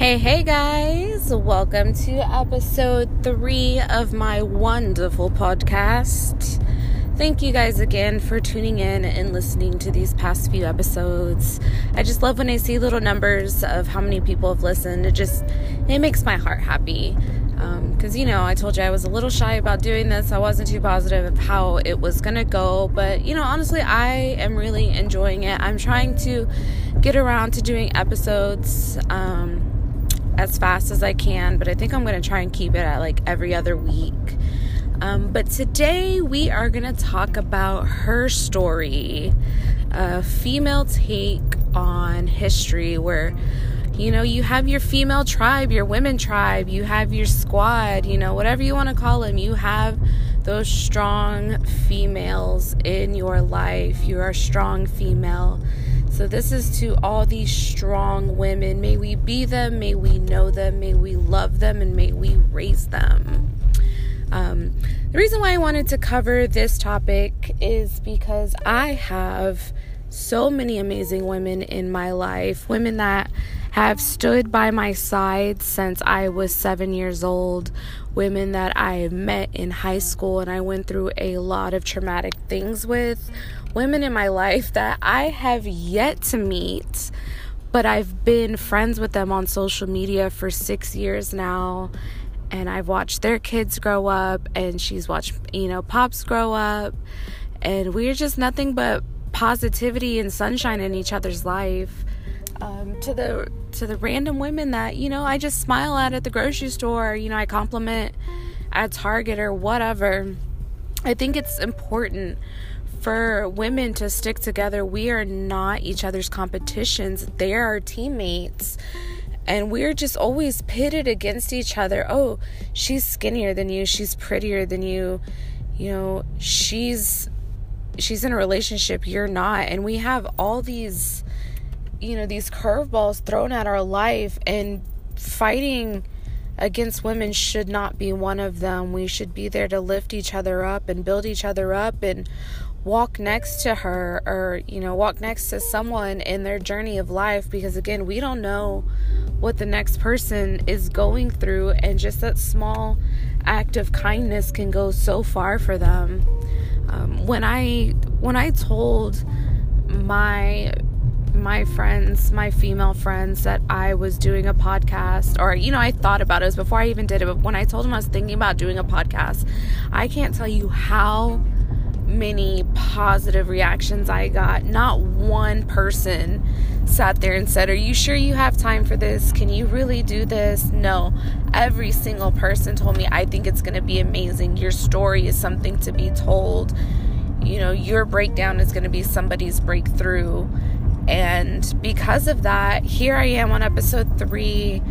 Hey, hey guys, welcome to episode three of my wonderful podcast. Thank you guys again for tuning in and listening to these past few episodes. I just love when I see little numbers of how many people have listened. It just it makes my heart happy. Because, um, you know, I told you I was a little shy about doing this. I wasn't too positive of how it was going to go. But, you know, honestly, I am really enjoying it. I'm trying to get around to doing episodes. Um, as fast as I can, but I think I'm going to try and keep it at like every other week. Um, but today we are going to talk about her story, a female take on history, where you know you have your female tribe, your women tribe, you have your squad, you know, whatever you want to call them, you have those strong females in your life. You are a strong female. So, this is to all these strong women. May we be them, may we know them, may we love them, and may we raise them. Um, the reason why I wanted to cover this topic is because I have so many amazing women in my life, women that have stood by my side since I was seven years old, women that I met in high school and I went through a lot of traumatic things with, women in my life that I have yet to meet, but I've been friends with them on social media for six years now. And I've watched their kids grow up, and she's watched, you know, Pops grow up. And we're just nothing but positivity and sunshine in each other's life. Um, to the to the random women that you know I just smile at at the grocery store, you know I compliment at Target or whatever. I think it's important for women to stick together. We are not each other's competitions, they are our teammates. And we're just always pitted against each other. Oh, she's skinnier than you, she's prettier than you. You know, she's she's in a relationship, you're not. And we have all these you know, these curveballs thrown at our life and fighting against women should not be one of them. We should be there to lift each other up and build each other up and walk next to her or, you know, walk next to someone in their journey of life because, again, we don't know what the next person is going through, and just that small act of kindness can go so far for them. Um, when I when I told my my friends, my female friends, that I was doing a podcast, or, you know, I thought about it, it was before I even did it, but when I told them I was thinking about doing a podcast, I can't tell you how many positive reactions I got. Not one person sat there and said, Are you sure you have time for this? Can you really do this? No. Every single person told me, I think it's going to be amazing. Your story is something to be told. You know, your breakdown is going to be somebody's breakthrough. And because of that, here I am on episode three,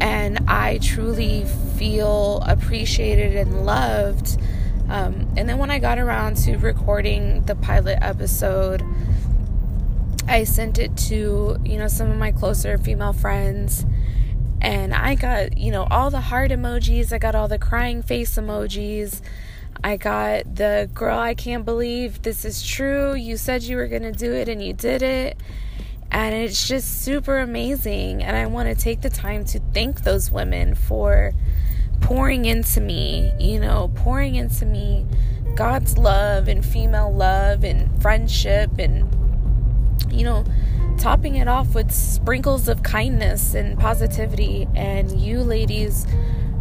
and I truly feel appreciated and loved. Um, and then when I got around to recording the pilot episode, I sent it to, you know, some of my closer female friends. And I got, you know, all the heart emojis. I got all the crying face emojis. I got the girl, I can't believe this is true. You said you were going to do it and you did it. And it's just super amazing. And I want to take the time to thank those women for pouring into me, you know, pouring into me God's love and female love and friendship and, you know, topping it off with sprinkles of kindness and positivity. And you ladies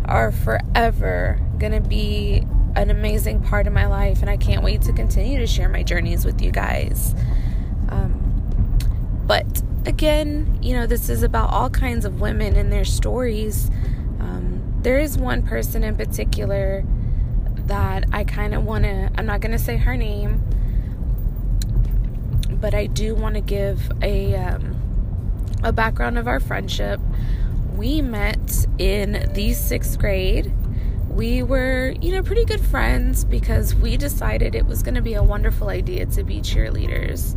are forever going to be an amazing part of my life, and I can't wait to continue to share my journeys with you guys. Um, but again, you know, this is about all kinds of women and their stories. There is one person in particular that I kind of want to, I'm not going to say her name, but I do want to give a, um, a background of our friendship. We met in the sixth grade we were, you know, pretty good friends because we decided it was going to be a wonderful idea to be cheerleaders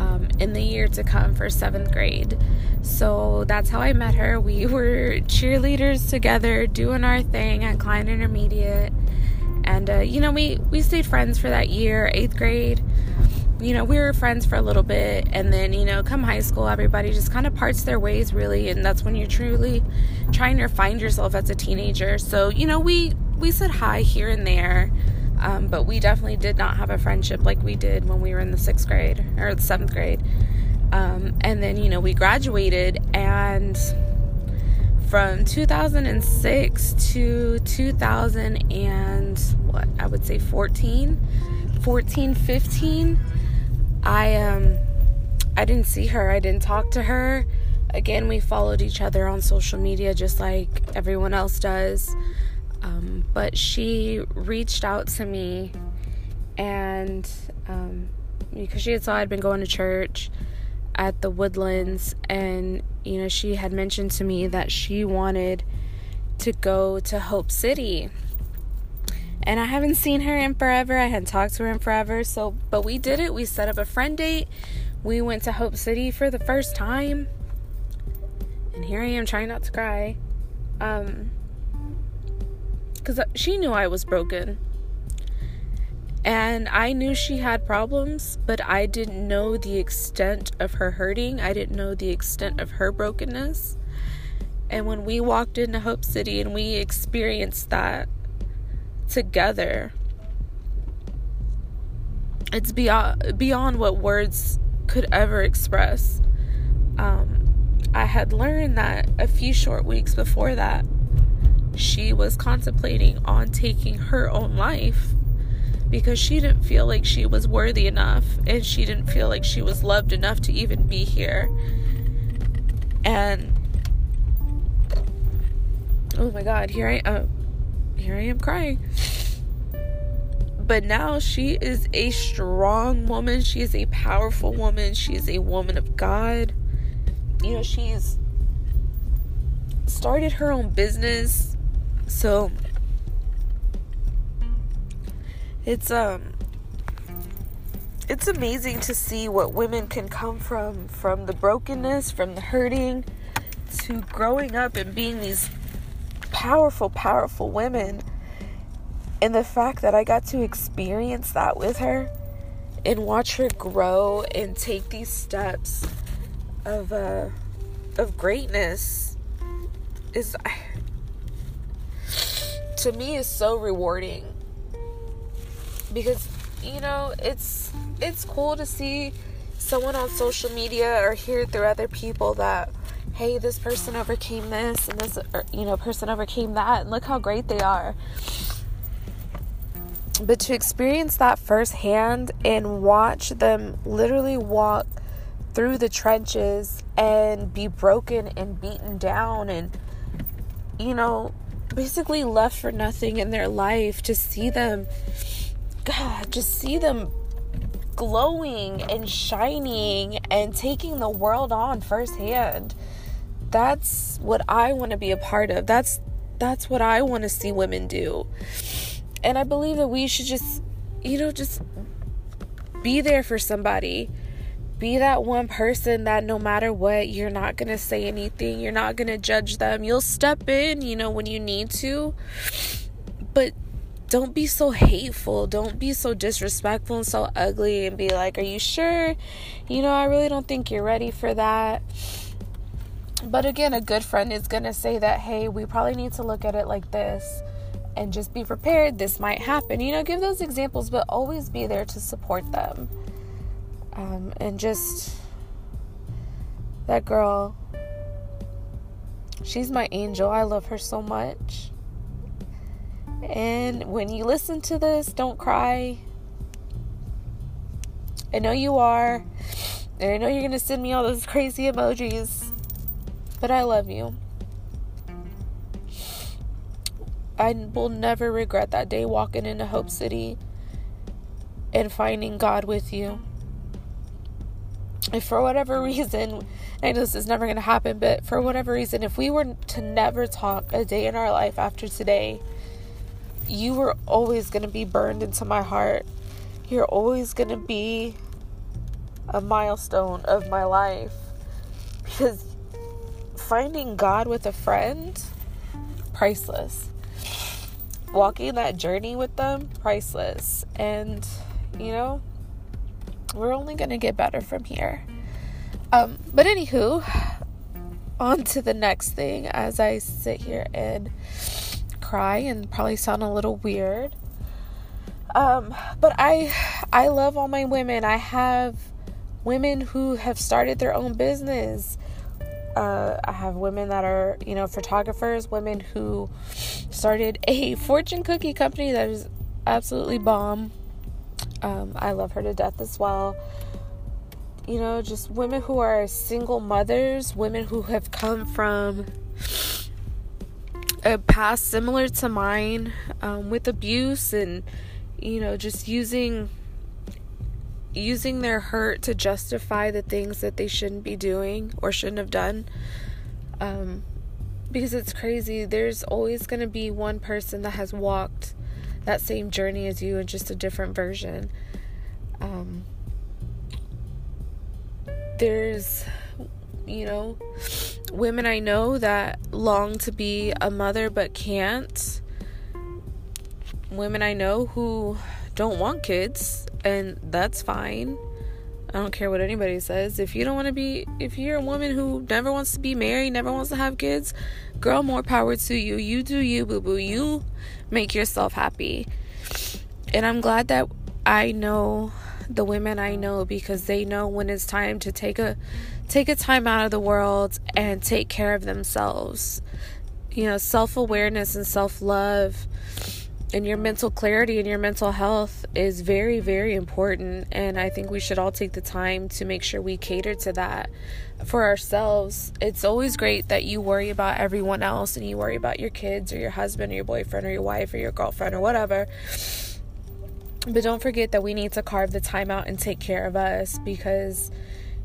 um, in the year to come for seventh grade. So that's how I met her. We were cheerleaders together, doing our thing at Klein Intermediate, and uh, you know, we we stayed friends for that year, eighth grade. you know, we were friends for a little bit, and then, you know, come high school, everybody just kind of parts their ways, really, and that's when you're truly trying to find yourself as a teenager. So, you know, we we said hi here and there, um, but we definitely did not have a friendship like we did when we were in the sixth grade or the seventh grade. Um, and then, you know, we graduated, and from 2006 to 2000 and what I would say 14, 14, 15 I um I didn't see her. I didn't talk to her. Again, we followed each other on social media just like everyone else does. Um, but she reached out to me and um, because she had saw I'd been going to church at the Woodlands and you know she had mentioned to me that she wanted to go to Hope City and I haven't seen her in forever. I hadn't talked to her in forever. So, but we did it. We set up a friend date. We went to Hope City for the first time. And here I am trying not to cry. Um, because she knew I was broken. And I knew she had problems, but I didn't know the extent of her hurting. I didn't know the extent of her brokenness. And when we walked into Hope City and we experienced that, together. It's beyond beyond what words could ever express. Um, I had learned that a few short weeks before that, she was contemplating on taking her own life because she didn't feel like she was worthy enough and she didn't feel like she was loved enough to even be here. And oh my god, here I am here I am crying. But now she is a strong woman. She is a powerful woman. She is a woman of God. You know, she's started her own business. So it's um it's amazing to see what women can come from from the brokenness, from the hurting to growing up and being these powerful, powerful women. And the fact that I got to experience that with her and watch her grow and take these steps of uh, of greatness is to me is so rewarding because you know it's it's cool to see someone on social media or hear through other people that hey, this person overcame this and this, you know, person overcame that, and look how great they are. But to experience that firsthand and watch them literally walk through the trenches and be broken and beaten down and, you know, basically left for nothing in their life, to see them, God, just see them glowing and shining and taking the world on firsthand that's what I want to be a part of. That's that's what I want to see women do. And I believe that we should just you know just be there for somebody. Be that one person that no matter what, you're not going to say anything. You're not going to judge them. You'll step in, you know, when you need to. But don't be so hateful. Don't be so disrespectful and so ugly and be like, Are you sure? You know, I really don't think you're ready for that. But again, a good friend is going to say that, hey, we probably need to look at it like this and just be prepared. This might happen. You know, give those examples, but always be there to support them. Um, and just that girl, she's my angel. I love her so much. And when you listen to this, don't cry. I know you are. And I know you're going to send me all those crazy emojis. But I love you. I will never regret that day walking into Hope City and finding God with you. If for whatever reason, I know this is never going to happen, but for whatever reason, if we were to never talk a day in our life after today, you were always going to be burned into my heart. You're always going to be a milestone of my life because finding God with a friend, priceless. Walking that journey with them, priceless. And, you know, we're only going to get better from here. Um, but anywho, on to the next thing as I sit here and cry and probably sound a little weird. Um, but I I love all my women. I have women who have started their own business. Uh, I have women that are, you know, photographers, women who started a fortune cookie company that is absolutely bomb. Um, I love her to death as well. You know, just women who are single mothers, women who have come from a past similar to mine um, with abuse and, you know, just using using their hurt to justify the things that they shouldn't be doing or shouldn't have done. Um, because it's crazy. There's always going to be one person that has walked that same journey as you in just a different version. Um, there's, you know, women I know that long to be a mother but can't. Women I know who don't want kids, and that's fine. I don't care what anybody says. If you don't want to be, if you're a woman who never wants to be married, never wants to have kids, girl, more power to you. You do you, boo boo. You make yourself happy. And I'm glad that I know the women I know because they know when it's time to take a take a time out of the world and take care of themselves. You know, self-awareness and self-love and your mental clarity and your mental health is very very important. And i think we should all take the time to make sure we cater to that. For ourselves it's always great that you worry about everyone else and you worry about your kids or your husband or your boyfriend or your wife or your girlfriend or whatever. But don't forget that we need to carve the time out and take care of us because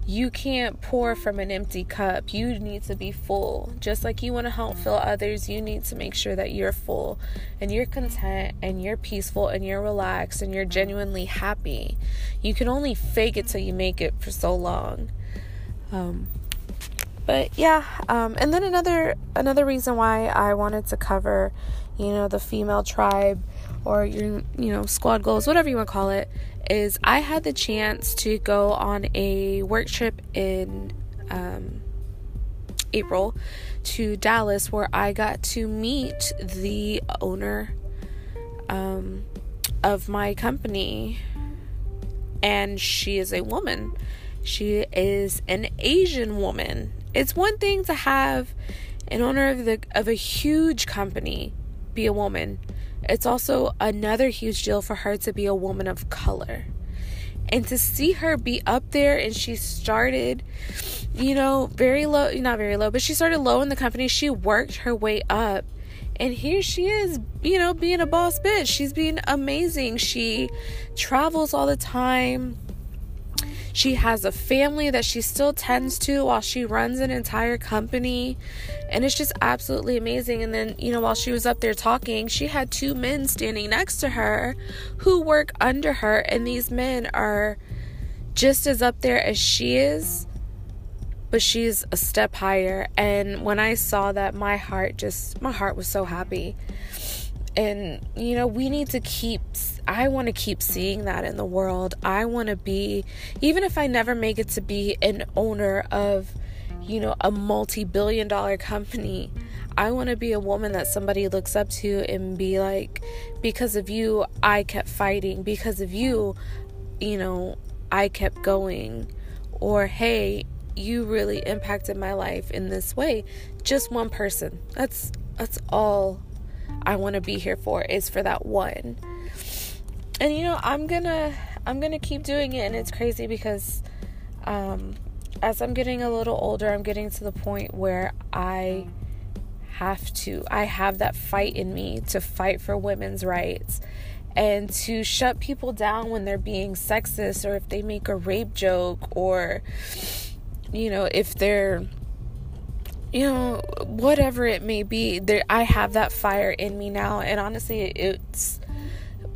you can't pour from an empty cup. You need to be full. Just like you want to help fill others, you need to make sure that you're full and you're content and you're peaceful and you're relaxed and you're genuinely happy. You can only fake it till you make it for so long. Um, but yeah, um, and then another another reason why I wanted to cover, you know, the female tribe or your you know squad goals, whatever you want to call it, is I had the chance to go on a work trip in um, April to Dallas where I got to meet the owner um, of my company. And she is a woman. She is an Asian woman. It's one thing to have an owner of the of a huge company be a woman it's also another huge deal for her to be a woman of color. And to see her be up there and she started, you know, very low, not very low, but she started low in the company. She worked her way up. And here she is, you know, being a boss bitch. She's being amazing. She travels all the time she has a family that she still tends to while she runs an entire company. And it's just absolutely amazing. And then, you know, while she was up there talking, she had two men standing next to her who work under her. And these men are just as up there as she is but she's a step higher and when i saw that my heart just my heart was so happy and you know we need to keep I want to keep seeing that in the world. I want to be, even if I never make it to be an owner of, you know, a multi billion dollar company, I want to be a woman that somebody looks up to and be like, because of you, I kept fighting. Because of you, you know, I kept going. Or, hey, you really impacted my life in this way. Just one person. That's that's all I want to be here for is for that one. And you know i'm gonna i'm gonna keep doing it and it's crazy because um as i'm getting a little older i'm getting to the point where i have to i have that fight in me to fight for women's rights and to shut people down when they're being sexist or if they make a rape joke or you know if they're you know whatever it may be there i have that fire in me now and honestly it's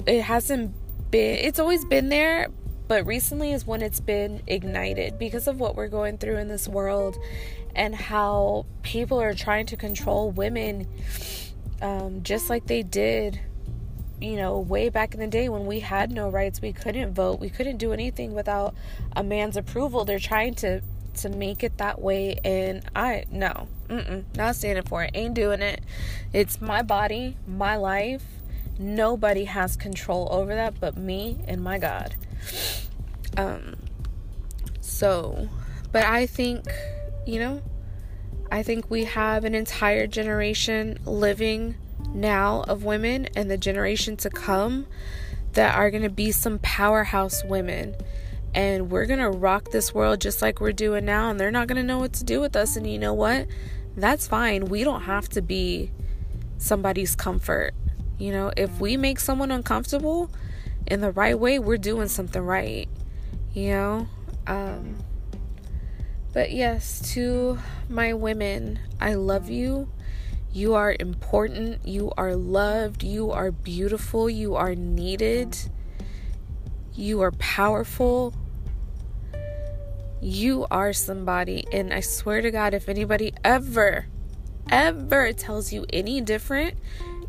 it hasn't been it's always been there but recently is when it's been ignited because of what we're going through in this world and how people are trying to control women um, just like they did you know, way back in the day when we had no rights, we couldn't vote, we couldn't do anything without a man's approval. They're trying to to make it that way, and I no, mm-mm, not standing for it. Ain't doing it. It's my body, my life. Nobody has control over that but me and my God. Um. So, but I think, you know, I think we have an entire generation living now of women and the generation to come that are going to be some powerhouse women. And we're going to rock this world just like we're doing now. And they're not going to know what to do with us. And you know what? That's fine. We don't have to be somebody's comfort. You know, if we make someone uncomfortable in the right way, we're doing something right. You know? Um, but yes, to my women, I love you. You are important. You are loved. You are beautiful. You are needed. You are powerful. You are somebody. And I swear to God, if anybody ever, ever tells you any different,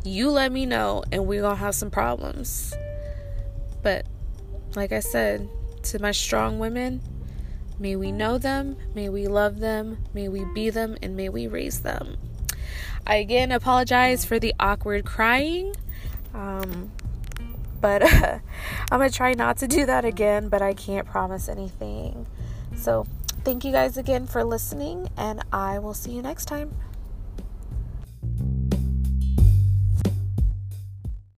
you let me know and we're going to have some problems. But like I said, to my strong women, may we know them, may we love them, may we be them, and may we raise them. I again apologize for the awkward crying. Um, but uh, I'm to try not to do that again, but I can't promise anything. So, thank you guys again for listening, and I will see you next time.